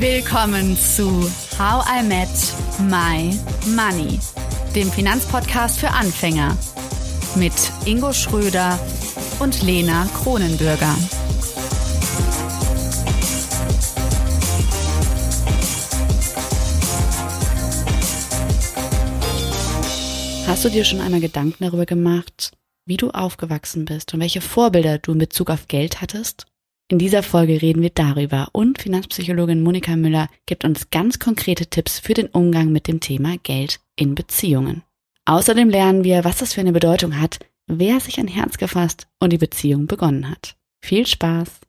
Willkommen zu How I Met My Money, dem Finanzpodcast für Anfänger mit Ingo Schröder und Lena Kronenbürger. Hast du dir schon einmal Gedanken darüber gemacht, wie du aufgewachsen bist und welche Vorbilder du in Bezug auf Geld hattest? In dieser Folge reden wir darüber und Finanzpsychologin Monika Müller gibt uns ganz konkrete Tipps für den Umgang mit dem Thema Geld in Beziehungen. Außerdem lernen wir, was das für eine Bedeutung hat, wer sich ein Herz gefasst und die Beziehung begonnen hat. Viel Spaß!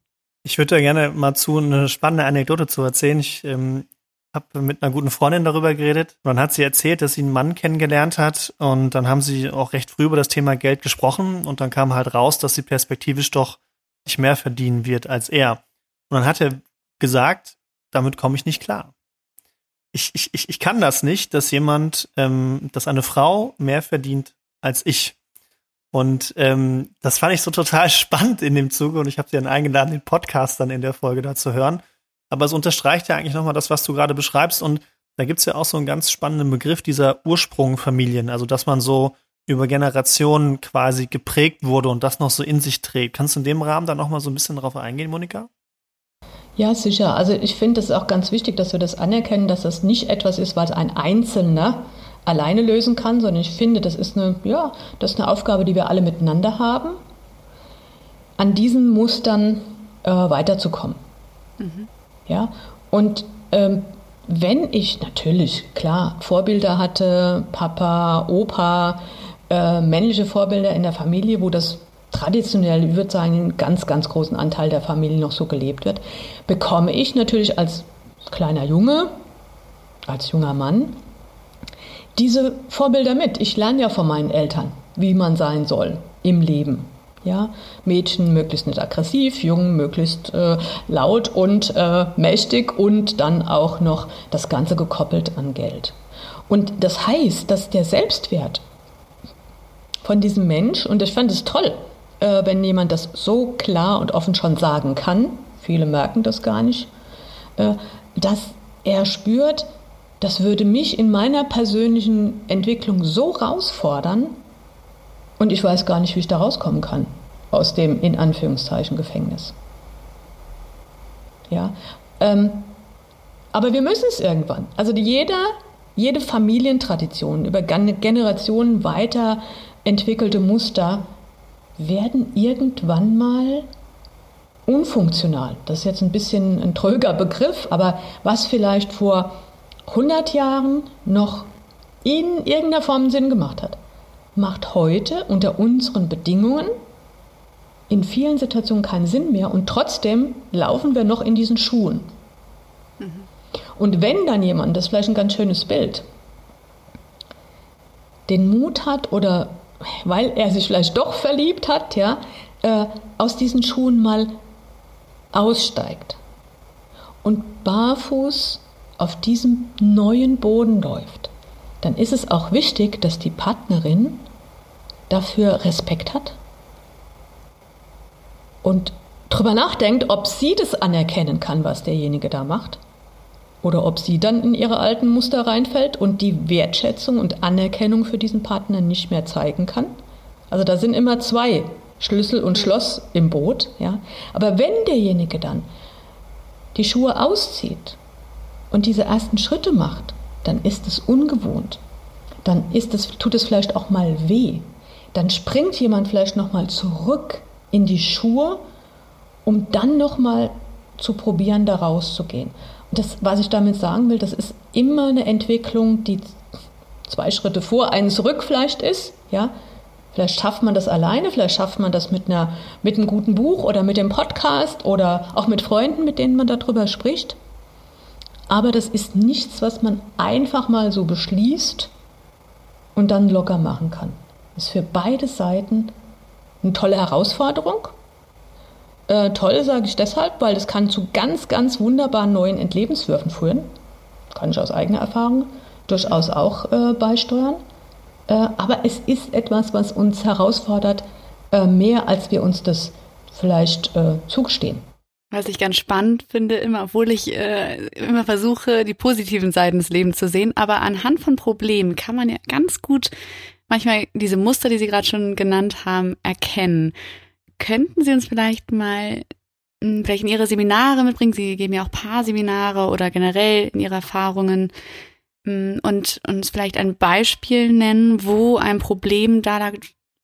Ich würde da gerne mal zu eine spannende Anekdote zu erzählen. Ich ähm, habe mit einer guten Freundin darüber geredet. Dann hat sie erzählt, dass sie einen Mann kennengelernt hat. Und dann haben sie auch recht früh über das Thema Geld gesprochen. Und dann kam halt raus, dass sie perspektivisch doch nicht mehr verdienen wird als er. Und dann hat er gesagt, damit komme ich nicht klar. Ich, ich, ich, ich kann das nicht, dass jemand, ähm, dass eine Frau mehr verdient als ich. Und ähm, das fand ich so total spannend in dem Zuge und ich habe sie dann eingeladen, den Podcast dann in der Folge da zu hören. Aber es unterstreicht ja eigentlich nochmal das, was du gerade beschreibst. Und da gibt's ja auch so einen ganz spannenden Begriff dieser Ursprungfamilien. Also, dass man so über Generationen quasi geprägt wurde und das noch so in sich trägt. Kannst du in dem Rahmen da noch mal so ein bisschen drauf eingehen, Monika? Ja, sicher. Also ich finde es auch ganz wichtig, dass wir das anerkennen, dass das nicht etwas ist, was ein Einzelner alleine lösen kann, sondern ich finde, das ist eine, ja, das ist eine Aufgabe, die wir alle miteinander haben, an diesen Mustern äh, weiterzukommen. Mhm. Ja, und ähm, wenn ich natürlich, klar, Vorbilder hatte, Papa, Opa, äh, männliche Vorbilder in der Familie, wo das traditionell, ich würde sagen, einen ganz, ganz großen Anteil der Familie noch so gelebt wird, bekomme ich natürlich als kleiner Junge, als junger Mann, diese Vorbilder mit. Ich lerne ja von meinen Eltern, wie man sein soll im Leben. Ja, Mädchen möglichst nicht aggressiv, Jungen möglichst äh, laut und äh, mächtig und dann auch noch das Ganze gekoppelt an Geld. Und das heißt, dass der Selbstwert von diesem Mensch. Und ich fand es toll, äh, wenn jemand das so klar und offen schon sagen kann. Viele merken das gar nicht, äh, dass er spürt, das würde mich in meiner persönlichen Entwicklung so herausfordern und ich weiß gar nicht, wie ich da rauskommen kann aus dem in Anführungszeichen Gefängnis. Ja, ähm, aber wir müssen es irgendwann. Also jeder, jede Familientradition über Generationen weiter entwickelte Muster werden irgendwann mal unfunktional. Das ist jetzt ein bisschen ein tröger Begriff, aber was vielleicht vor 100 Jahren noch in irgendeiner Form Sinn gemacht hat, macht heute unter unseren Bedingungen in vielen Situationen keinen Sinn mehr und trotzdem laufen wir noch in diesen Schuhen. Mhm. Und wenn dann jemand, das ist vielleicht ein ganz schönes Bild, den Mut hat oder weil er sich vielleicht doch verliebt hat, ja, äh, aus diesen Schuhen mal aussteigt und barfuß auf diesem neuen Boden läuft, dann ist es auch wichtig, dass die Partnerin dafür Respekt hat und drüber nachdenkt, ob sie das anerkennen kann, was derjenige da macht oder ob sie dann in ihre alten Muster reinfällt und die Wertschätzung und Anerkennung für diesen Partner nicht mehr zeigen kann. Also da sind immer zwei Schlüssel und Schloss im Boot. Ja. Aber wenn derjenige dann die Schuhe auszieht und diese ersten Schritte macht, dann ist es ungewohnt. Dann ist es, tut es vielleicht auch mal weh. Dann springt jemand vielleicht noch mal zurück in die Schuhe, um dann noch mal zu probieren, da rauszugehen das, was ich damit sagen will, das ist immer eine Entwicklung, die zwei Schritte vor einen zurück vielleicht ist. Ja? Vielleicht schafft man das alleine, vielleicht schafft man das mit, einer, mit einem guten Buch oder mit dem Podcast oder auch mit Freunden, mit denen man darüber spricht. Aber das ist nichts, was man einfach mal so beschließt und dann locker machen kann. Das ist für beide Seiten eine tolle Herausforderung äh, toll sage ich deshalb, weil das kann zu ganz, ganz wunderbaren neuen Entlebenswürfen führen. Kann ich aus eigener Erfahrung durchaus auch äh, beisteuern. Äh, aber es ist etwas, was uns herausfordert, äh, mehr als wir uns das vielleicht äh, zugestehen. Was ich ganz spannend finde, immer, obwohl ich äh, immer versuche, die positiven Seiten des Lebens zu sehen, aber anhand von Problemen kann man ja ganz gut manchmal diese Muster, die Sie gerade schon genannt haben, erkennen. Könnten Sie uns vielleicht mal hm, vielleicht in Ihre Seminare mitbringen? Sie geben ja auch Paarseminare oder generell in Ihre Erfahrungen hm, und uns vielleicht ein Beispiel nennen, wo ein Problem da lag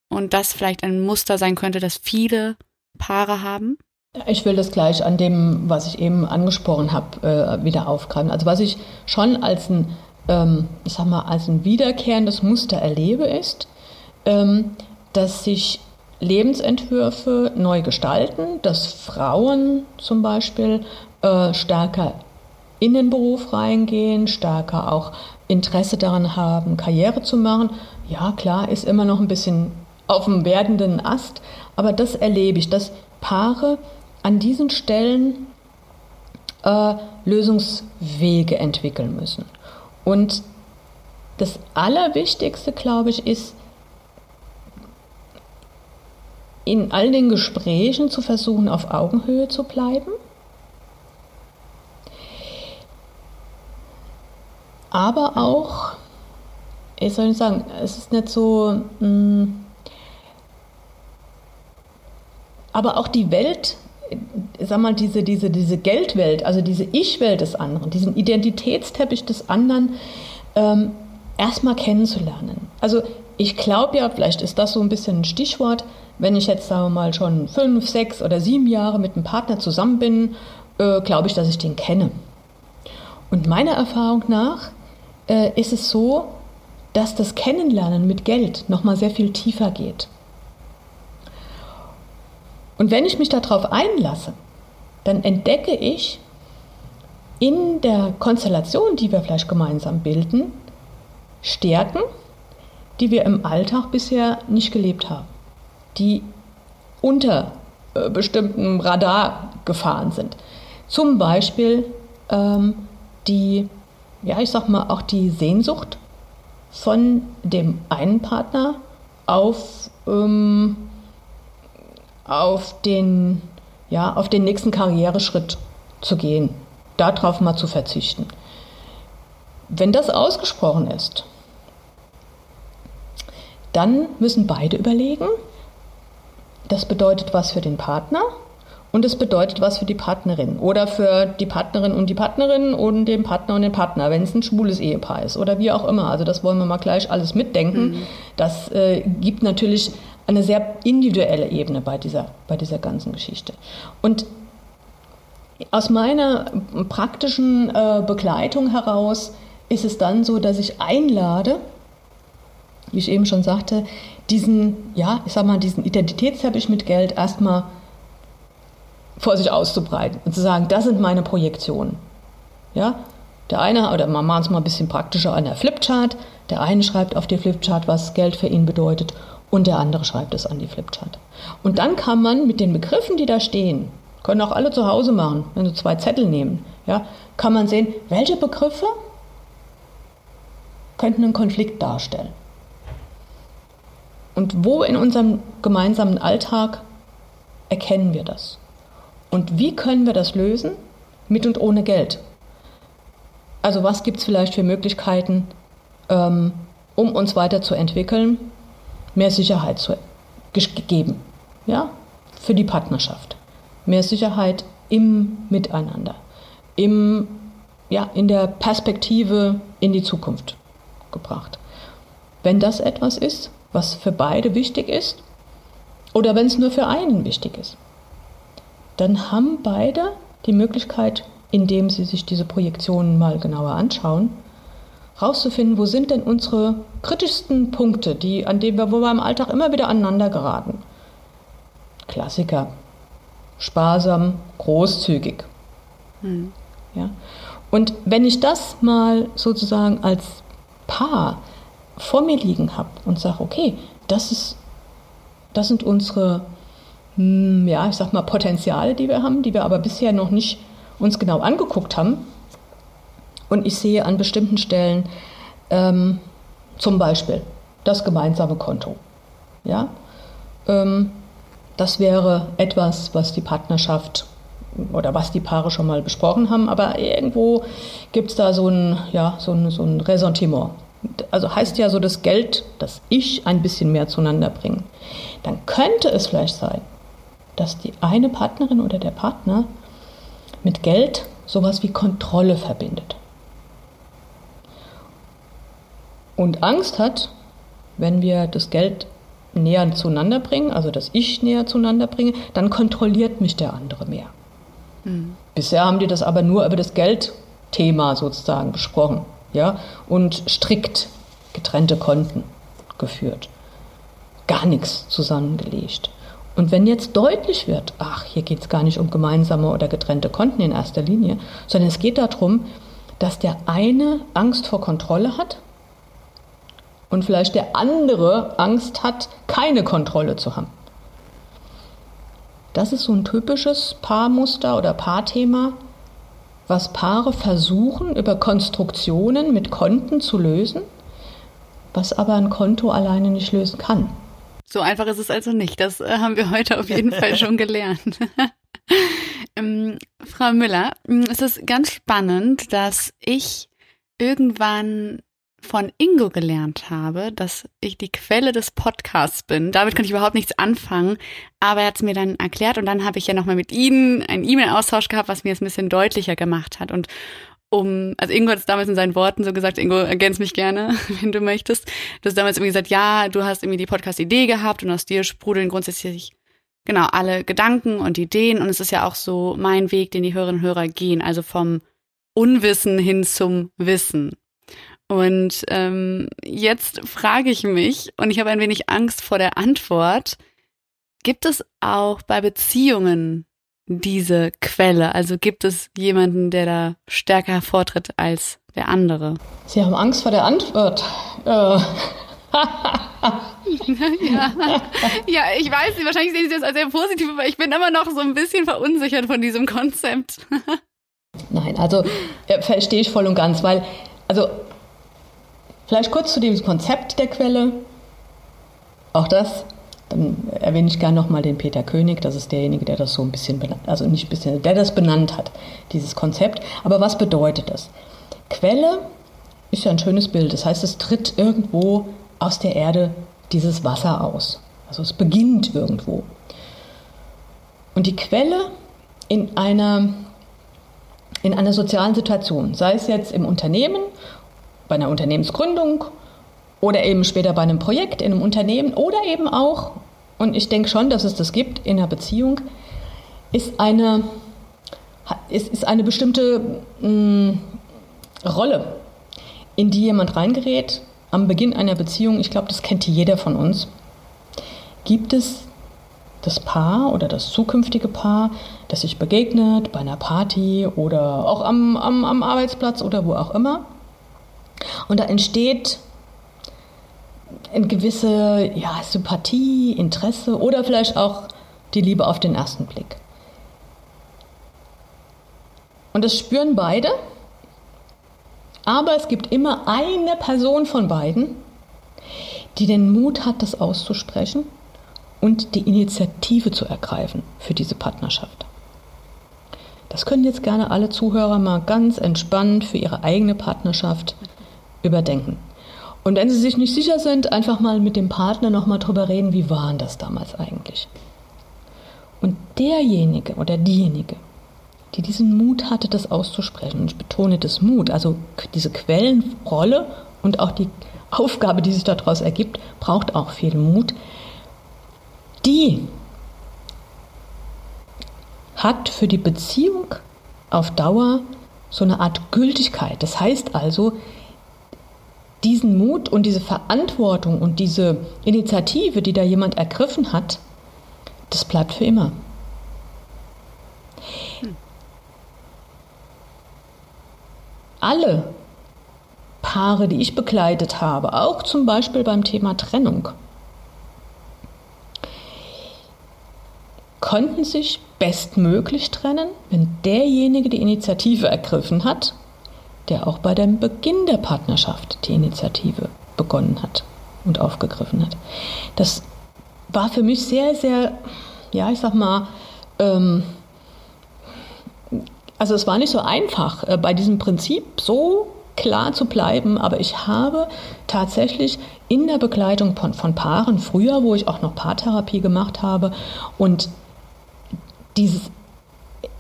und das vielleicht ein Muster sein könnte, das viele Paare haben? Ich will das gleich an dem, was ich eben angesprochen habe, äh, wieder aufgreifen. Also was ich schon als ein, ähm, ich sag mal, als ein wiederkehrendes Muster erlebe, ist, ähm, dass sich Lebensentwürfe neu gestalten, dass Frauen zum Beispiel äh, stärker in den Beruf reingehen, stärker auch Interesse daran haben, Karriere zu machen. Ja, klar, ist immer noch ein bisschen auf dem werdenden Ast, aber das erlebe ich, dass Paare an diesen Stellen äh, Lösungswege entwickeln müssen. Und das Allerwichtigste, glaube ich, ist, in all den Gesprächen zu versuchen, auf Augenhöhe zu bleiben. Aber auch, ich soll nicht sagen, es ist nicht so, mh, mm, aber auch die Welt sag mal, diese, diese, diese Geldwelt, also diese Ich-Welt des anderen, diesen Identitätsteppich des anderen ähm, erstmal kennenzulernen. Also ich glaube ja, vielleicht ist das so ein bisschen ein Stichwort, wenn ich jetzt, sagen wir mal, schon fünf, sechs oder sieben Jahre mit einem Partner zusammen bin, äh, glaube ich, dass ich den kenne. Und meiner Erfahrung nach äh, ist es so, dass das Kennenlernen mit Geld nochmal sehr viel tiefer geht. Und wenn ich mich darauf einlasse, dann entdecke ich in der Konstellation, die wir vielleicht gemeinsam bilden, Stärken, die wir im Alltag bisher nicht gelebt haben, die unter äh, bestimmtem Radar gefahren sind. Zum Beispiel ähm, die, ja, ich sag mal, auch die Sehnsucht von dem einen Partner auf ähm, auf den, ja, auf den nächsten Karriereschritt zu gehen, darauf mal zu verzichten. Wenn das ausgesprochen ist, dann müssen beide überlegen, das bedeutet was für den Partner und es bedeutet was für die Partnerin oder für die Partnerin und die Partnerin und den Partner und den Partner, wenn es ein schwules Ehepaar ist oder wie auch immer. Also das wollen wir mal gleich alles mitdenken. Mhm. Das äh, gibt natürlich eine sehr individuelle Ebene bei dieser, bei dieser ganzen Geschichte. Und aus meiner praktischen äh, Begleitung heraus ist es dann so, dass ich einlade, wie ich eben schon sagte, diesen, ja, ich sag mal, diesen Identitätsteppich mit Geld erstmal vor sich auszubreiten und zu sagen, das sind meine Projektionen. Ja, der eine, oder wir machen es mal ein bisschen praktischer an der Flipchart, der eine schreibt auf die Flipchart, was Geld für ihn bedeutet und der andere schreibt es an die Flipchart. Und dann kann man mit den Begriffen, die da stehen, können auch alle zu Hause machen, wenn sie zwei Zettel nehmen, ja, kann man sehen, welche Begriffe könnten einen Konflikt darstellen. Und wo in unserem gemeinsamen Alltag erkennen wir das? Und wie können wir das lösen? Mit und ohne Geld. Also was gibt es vielleicht für Möglichkeiten, ähm, um uns weiterzuentwickeln, mehr Sicherheit zu geben, ja, für die Partnerschaft. Mehr Sicherheit im Miteinander, im, ja, in der Perspektive in die Zukunft gebracht. Wenn das etwas ist, was für beide wichtig ist, oder wenn es nur für einen wichtig ist, dann haben beide die Möglichkeit, indem sie sich diese Projektionen mal genauer anschauen, rauszufinden, wo sind denn unsere kritischsten Punkte, die, an denen wir, wo wir im Alltag immer wieder aneinander geraten. Klassiker. Sparsam, großzügig. Mhm. Ja? Und wenn ich das mal sozusagen als Paar vor mir liegen habe und sage, okay, das ist, das sind unsere, hm, ja, ich sag mal, Potenziale, die wir haben, die wir aber bisher noch nicht uns genau angeguckt haben, und ich sehe an bestimmten Stellen ähm, zum Beispiel das gemeinsame Konto. Ja? Ähm, das wäre etwas, was die Partnerschaft oder was die Paare schon mal besprochen haben, aber irgendwo gibt es da so ein, ja, so ein, so ein Ressentiment. Also heißt ja so das Geld, das Ich ein bisschen mehr zueinander bringen. Dann könnte es vielleicht sein, dass die eine Partnerin oder der Partner mit Geld sowas wie Kontrolle verbindet. Und Angst hat, wenn wir das Geld näher zueinander bringen, also das Ich näher zueinander bringe, dann kontrolliert mich der andere mehr. Mhm. Bisher haben die das aber nur über das Geldthema sozusagen besprochen ja, und strikt getrennte Konten geführt. Gar nichts zusammengelegt. Und wenn jetzt deutlich wird, ach, hier geht es gar nicht um gemeinsame oder getrennte Konten in erster Linie, sondern es geht darum, dass der eine Angst vor Kontrolle hat und vielleicht der andere Angst hat, keine Kontrolle zu haben. Das ist so ein typisches Paarmuster oder Paarthema, was Paare versuchen über Konstruktionen mit Konten zu lösen, was aber ein Konto alleine nicht lösen kann. So einfach ist es also nicht. Das äh, haben wir heute auf jeden Fall schon gelernt. ähm, Frau Müller, es ist ganz spannend, dass ich irgendwann von Ingo gelernt habe, dass ich die Quelle des Podcasts bin. Damit konnte ich überhaupt nichts anfangen, aber er hat es mir dann erklärt und dann habe ich ja nochmal mit Ihnen einen E-Mail-Austausch gehabt, was mir es ein bisschen deutlicher gemacht hat. Und um, also Ingo hat es damals in seinen Worten so gesagt, Ingo, ergänz mich gerne, wenn du möchtest. Du hast damals irgendwie gesagt, ja, du hast irgendwie die Podcast-Idee gehabt und aus dir sprudeln grundsätzlich genau alle Gedanken und Ideen und es ist ja auch so mein Weg, den die Hörerinnen und Hörer gehen, also vom Unwissen hin zum Wissen. Und ähm, jetzt frage ich mich, und ich habe ein wenig Angst vor der Antwort, gibt es auch bei Beziehungen diese Quelle? Also gibt es jemanden, der da stärker hervortritt als der andere? Sie haben Angst vor der Antwort. Äh. ja. ja, ich weiß nicht, wahrscheinlich sehen Sie das als sehr positiv, aber ich bin immer noch so ein bisschen verunsichert von diesem Konzept. Nein, also äh, verstehe ich voll und ganz, weil, also Vielleicht kurz zu dem Konzept der Quelle. Auch das, dann erwähne ich gerne nochmal den Peter König, das ist derjenige, der das so ein bisschen, also nicht ein bisschen, der das benannt hat, dieses Konzept. Aber was bedeutet das? Quelle ist ja ein schönes Bild. Das heißt, es tritt irgendwo aus der Erde dieses Wasser aus. Also es beginnt irgendwo. Und die Quelle in einer, in einer sozialen Situation, sei es jetzt im Unternehmen bei einer Unternehmensgründung oder eben später bei einem Projekt in einem Unternehmen oder eben auch, und ich denke schon, dass es das gibt in einer Beziehung, ist eine, ist, ist eine bestimmte mh, mm, Rolle, in die jemand reingerät am Beginn einer Beziehung. Ich glaube, das kennt jeder von uns. Gibt es das Paar oder das zukünftige Paar, das sich begegnet bei einer Party oder auch am, am, am Arbeitsplatz oder wo auch immer? Und da entsteht eine gewisse ja, Sympathie, Interesse oder vielleicht auch die Liebe auf den ersten Blick. Und das spüren beide, aber es gibt immer eine Person von beiden, die den Mut hat, das auszusprechen und die Initiative zu ergreifen für diese Partnerschaft. Das können jetzt gerne alle Zuhörer mal ganz entspannt für ihre eigene Partnerschaft überdenken. Und wenn Sie sich nicht sicher sind, einfach mal mit dem Partner nochmal drüber reden, wie war das damals eigentlich? Und derjenige oder diejenige, die diesen Mut hatte, das auszusprechen, und ich betone das Mut, also diese Quellenrolle und auch die Aufgabe, die sich daraus ergibt, braucht auch viel Mut, die hat für die Beziehung auf Dauer so eine Art Gültigkeit. Das heißt also, diesen Mut und diese Verantwortung und diese Initiative, die da jemand ergriffen hat, das bleibt für immer. Alle Paare, die ich begleitet habe, auch zum Beispiel beim Thema Trennung, konnten sich bestmöglich trennen, wenn derjenige die Initiative ergriffen hat der auch bei dem Beginn der Partnerschaft die Initiative begonnen hat und aufgegriffen hat. Das war für mich sehr, sehr, ja, ich sag mal, ähm, also es war nicht so einfach, äh, bei diesem Prinzip so klar zu bleiben, aber ich habe tatsächlich in der Begleitung von, von Paaren, früher, wo ich auch noch Paartherapie gemacht habe, und dieses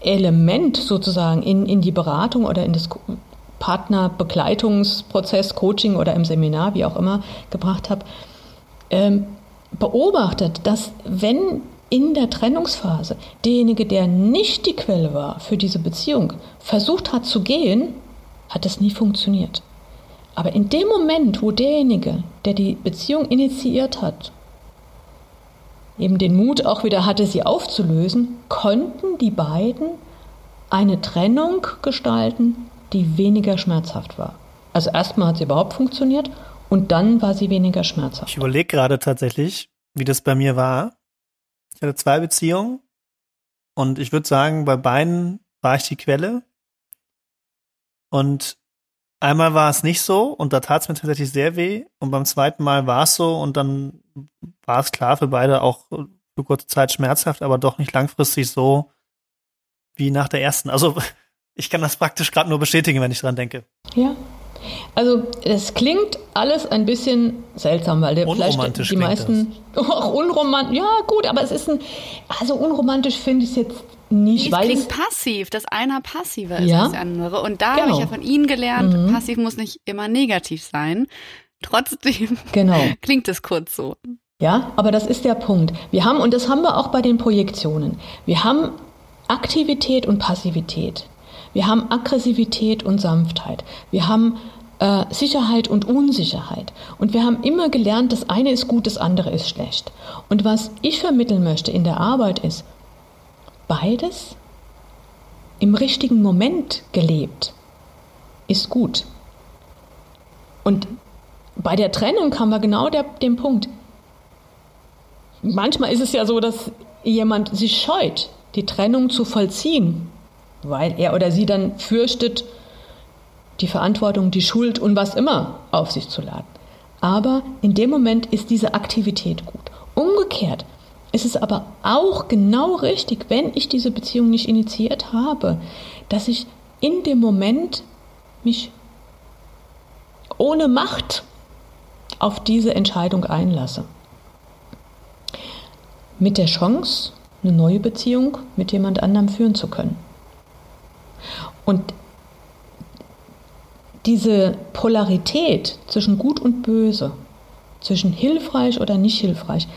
Element sozusagen in, in die Beratung oder in das Partnerbegleitungsprozess, Coaching oder im Seminar, wie auch immer, gebracht habe, ähm, beobachtet, dass wenn in der Trennungsphase derjenige, der nicht die Quelle war für diese Beziehung, versucht hat zu gehen, hat das nie funktioniert. Aber in dem Moment, wo derjenige, der die Beziehung initiiert hat, eben den Mut auch wieder hatte, sie aufzulösen, konnten die beiden eine Trennung gestalten, die weniger schmerzhaft war. Also erstmal hat sie überhaupt funktioniert und dann war sie weniger schmerzhaft. Ich überlege gerade tatsächlich, wie das bei mir war. Ich hatte zwei Beziehungen und ich würde sagen, bei beiden war ich die Quelle. Und einmal war es nicht so und da tat es mir tatsächlich sehr weh. Und beim zweiten Mal war es so und dann war es klar für beide auch für kurze Zeit schmerzhaft, aber doch nicht langfristig so wie nach der ersten. Also ich kann das praktisch gerade nur bestätigen, wenn ich dran denke. Ja. Also es klingt alles ein bisschen seltsam, weil der vielleicht die meisten auch unromantisch. Ja gut, aber es ist ein also unromantisch finde ich es jetzt nicht, es weil klingt es passiv, dass einer passiver ist Ja. als der andere. Und da habe Genau. ich ja von Ihnen gelernt, Mhm. passiv muss nicht immer negativ sein. Trotzdem genau. klingt es kurz so. Ja, aber das ist der Punkt. Wir haben, und das haben wir auch bei den Projektionen, wir haben Aktivität und Passivität. Wir haben Aggressivität und Sanftheit. Wir haben äh, Sicherheit und Unsicherheit. Und wir haben immer gelernt, das eine ist gut, das andere ist schlecht. Und was ich vermitteln möchte in der Arbeit ist, beides im richtigen Moment gelebt ist gut. Und bei der Trennung kam wir genau der, dem Punkt. Manchmal ist es ja so, dass jemand sich scheut, die Trennung zu vollziehen, weil er oder sie dann fürchtet, die Verantwortung, die Schuld und was immer auf sich zu laden. Aber in dem Moment ist diese Aktivität gut. Umgekehrt ist es aber auch genau richtig, wenn ich diese Beziehung nicht initiiert habe, dass ich in dem Moment mich ohne Macht auf diese Entscheidung einlasse. Mit der Chance, eine neue Beziehung mit jemand anderem führen zu können. Und diese Polarität zwischen Gut und Böse, zwischen hilfreich oder nicht hilfreich,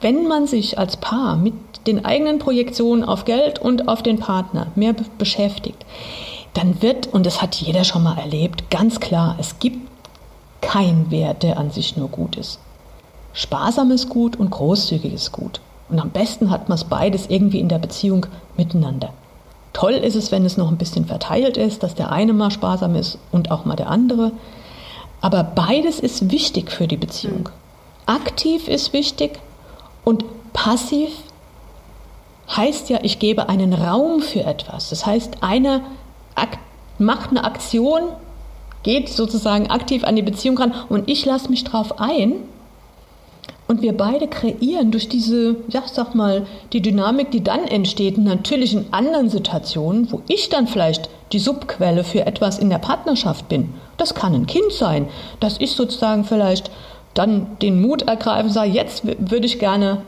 wenn man sich als Paar mit den eigenen Projektionen auf Geld und auf den Partner mehr be- beschäftigt, dann wird, und das hat jeder schon mal erlebt, ganz klar, es gibt keinen Wert, der an sich nur gut ist. Sparsam ist gut und großzügig ist gut. Und am besten hat man es beides irgendwie in der Beziehung miteinander. Toll ist es, wenn es noch ein bisschen verteilt ist, dass der eine mal sparsam ist und auch mal der andere. Aber beides ist wichtig für die Beziehung. Aktiv ist wichtig und passiv heißt ja, ich gebe einen Raum für etwas. Das heißt, einer macht eine Aktion, geht sozusagen aktiv an die Beziehung ran und ich lasse mich drauf ein. Und wir beide kreieren durch diese, ja, sag mal, die Dynamik, die dann entsteht, natürlich in anderen Situationen, wo ich dann vielleicht die Subquelle für etwas in der Partnerschaft bin. Das kann ein Kind sein, dass ich sozusagen vielleicht dann den Mut ergreife und sage, jetzt würde ich gerne,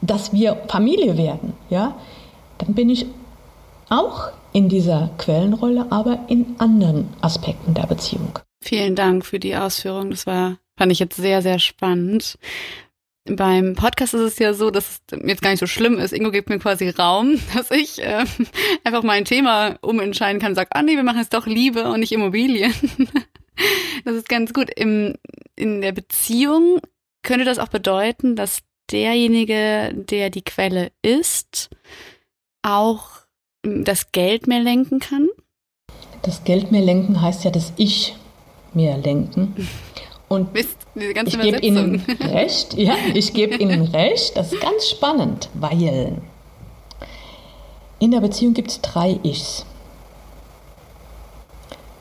dass wir Familie werden. Ja? Dann bin ich auch in dieser Quellenrolle, aber in anderen Aspekten der Beziehung. Vielen Dank für die Ausführung. Das war, fand ich jetzt sehr, sehr spannend. Beim Podcast ist es ja so, dass es jetzt gar nicht so schlimm ist. Ingo gibt mir quasi Raum, dass ich äh, einfach mein Thema umentscheiden kann und sage, ah nee, wir machen jetzt doch Liebe und nicht Immobilien. das ist ganz gut. Im, in der Beziehung könnte das auch bedeuten, dass derjenige, der die Quelle ist, auch ähm, das Geld mehr lenken kann. Das Geld mehr lenken heißt ja das Ich mehr lenken. Und Mist, diese ganze ich gebe. Ihnen recht, ja, ich gebe Ihnen recht. Das ist ganz spannend, weil in der Beziehung gibt es drei Ichs.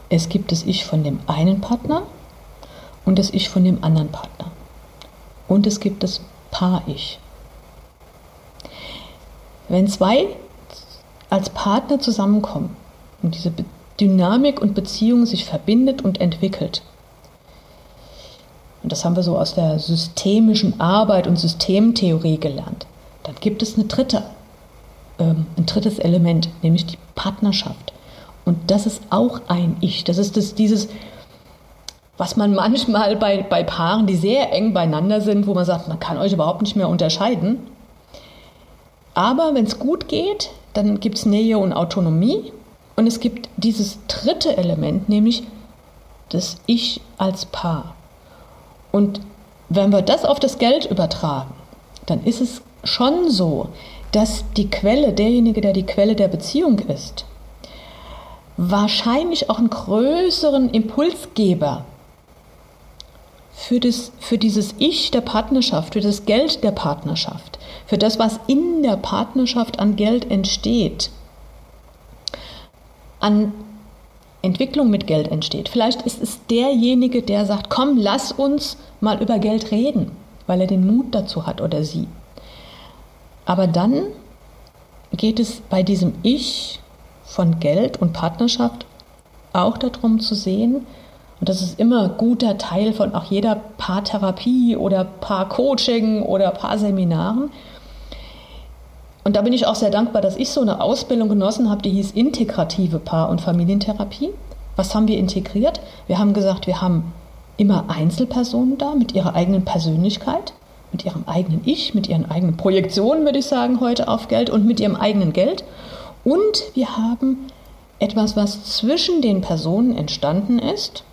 Es gibt das Ich von dem einen Partner und das Ich von dem anderen Partner. Und es gibt das Paar-Ich. Wenn zwei als Partner zusammenkommen und diese Dynamik und Beziehung sich verbindet und entwickelt, und das haben wir so aus der systemischen Arbeit und Systemtheorie gelernt, dann gibt es eine dritte, ähm, ein drittes Element, nämlich die Partnerschaft. Und das ist auch ein Ich. Das ist das, dieses, was man manchmal bei, bei Paaren, die sehr eng beieinander sind, wo man sagt, man kann euch überhaupt nicht mehr unterscheiden. Aber wenn es gut geht, dann gibt es Nähe und Autonomie. Und es gibt dieses dritte Element, nämlich das Ich als Paar. Und wenn wir das auf das Geld übertragen, dann ist es schon so, dass die Quelle, derjenige, der die Quelle der Beziehung ist, wahrscheinlich auch einen größeren Impulsgeber für, das, für dieses Ich der Partnerschaft, für das Geld der Partnerschaft, für das, was in der Partnerschaft an Geld entsteht, an Entwicklung mit Geld entsteht. Vielleicht ist es derjenige, der sagt, komm, lass uns mal über Geld reden, weil er den Mut dazu hat oder sie. Aber dann geht es bei diesem Ich von Geld und Partnerschaft auch darum zu sehen, und das ist immer guter Teil von auch jeder Paartherapie oder Paarcoaching oder Paarseminaren. Und da bin ich auch sehr dankbar, dass ich so eine Ausbildung genossen habe, die hieß integrative Paar- und Familientherapie. Was haben wir integriert? Wir haben gesagt, wir haben immer Einzelpersonen da mit ihrer eigenen Persönlichkeit, mit ihrem eigenen Ich, mit ihren eigenen Projektionen, würde ich sagen, heute auf Geld und mit ihrem eigenen Geld. Und wir haben etwas, was zwischen den Personen entstanden ist,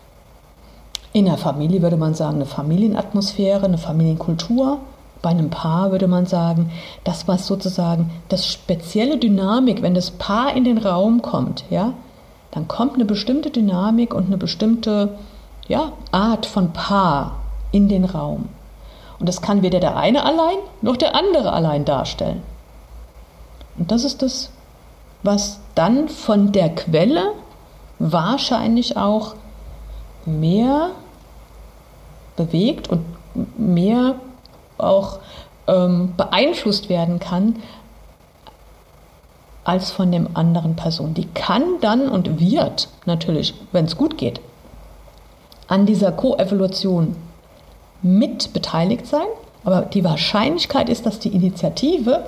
in der Familie würde man sagen, eine Familienatmosphäre, eine Familienkultur. Bei einem Paar würde man sagen, das, was sozusagen das spezielle Dynamik, wenn das Paar in den Raum kommt, ja, dann kommt eine bestimmte Dynamik und eine bestimmte ja, Art von Paar in den Raum. Und das kann weder der eine allein noch der andere allein darstellen. Und das ist das, was dann von der Quelle wahrscheinlich auch mehr bewegt und mehr auch ähm, beeinflusst werden kann als von dem anderen Person. Die kann dann und wird natürlich, wenn es gut geht, an dieser Koevolution mit beteiligt sein. Aber die Wahrscheinlichkeit ist, dass die Initiative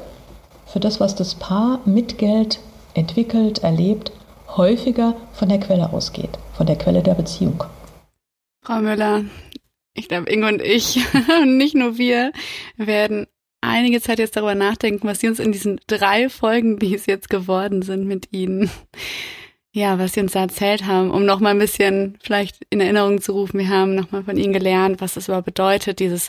für das, was das Paar mit Geld entwickelt, erlebt, häufiger von der Quelle ausgeht, von der Quelle der Beziehung. Frau Müller, ich glaube, Inge und ich, und nicht nur wir, werden einige Zeit jetzt darüber nachdenken, was Sie uns in diesen drei Folgen, die es jetzt geworden sind mit Ihnen, ja, was Sie uns da erzählt haben, um nochmal ein bisschen vielleicht in Erinnerung zu rufen. Wir haben nochmal von Ihnen gelernt, was das überhaupt bedeutet, dieses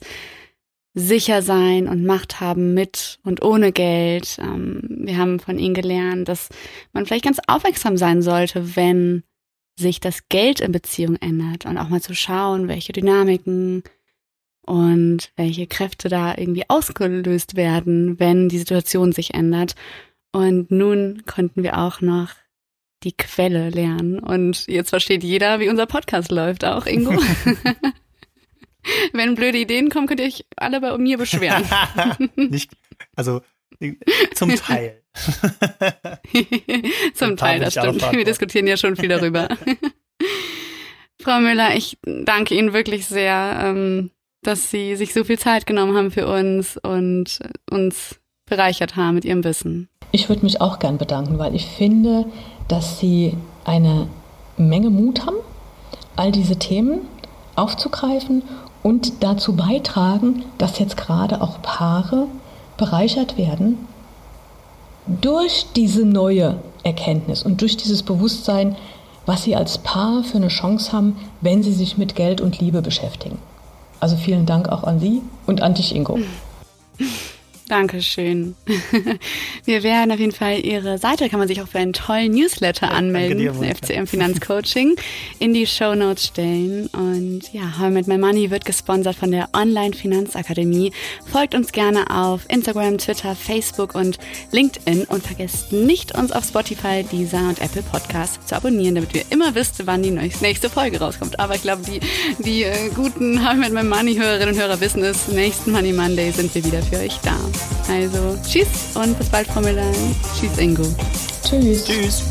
Sichersein und Macht haben mit und ohne Geld. Ähm, wir haben von Ihnen gelernt, dass man vielleicht ganz aufmerksam sein sollte, wenn sich das Geld in Beziehung ändert und auch mal zu schauen, welche Dynamiken und welche Kräfte da irgendwie ausgelöst werden, wenn die Situation sich ändert. Und nun konnten wir auch noch die Quelle lernen. Und jetzt versteht jeder, wie unser Podcast läuft, auch Ingo. Wenn blöde Ideen kommen, könnt ihr euch alle bei mir beschweren. Nicht, also zum Teil. Zum Teil, das stimmt. Wir diskutieren ja schon viel darüber. Frau Müller, ich danke Ihnen wirklich sehr, ähm, dass Sie sich so viel Zeit genommen haben für uns und uns bereichert haben mit Ihrem Wissen. Ich würde mich auch gern bedanken, weil ich finde, dass Sie eine Menge Mut haben, all diese Themen aufzugreifen und dazu beitragen, dass jetzt gerade auch Paare bereichert werden durch diese neue Erkenntnis und durch dieses Bewusstsein, was sie als Paar für eine Chance haben, wenn sie sich mit Geld und Liebe beschäftigen. Also vielen Dank auch an Sie und an dich, Ingo. Dankeschön. Wir werden auf jeden Fall Ihre Seite, kann man sich auch für einen tollen Newsletter ja, anmelden, dir, FCM Finanzcoaching, in die Show Notes stellen. Und ja, How mit My Money wird gesponsert von der Online Finanzakademie. Folgt uns gerne auf Instagram, Twitter, Facebook und LinkedIn und vergesst nicht, uns auf Spotify, Deezer und Apple Podcasts zu abonnieren, damit wir immer wisst, wann die nächste Folge rauskommt. Aber ich glaube, die, die äh, guten How mit My Money Hörerinnen und Hörer wissen es, nächsten Money Monday sind wir wieder für euch da. Also tschüss und bis bald, Frau Müller. Tschüss, Ingo. Tschüss. Tschüss.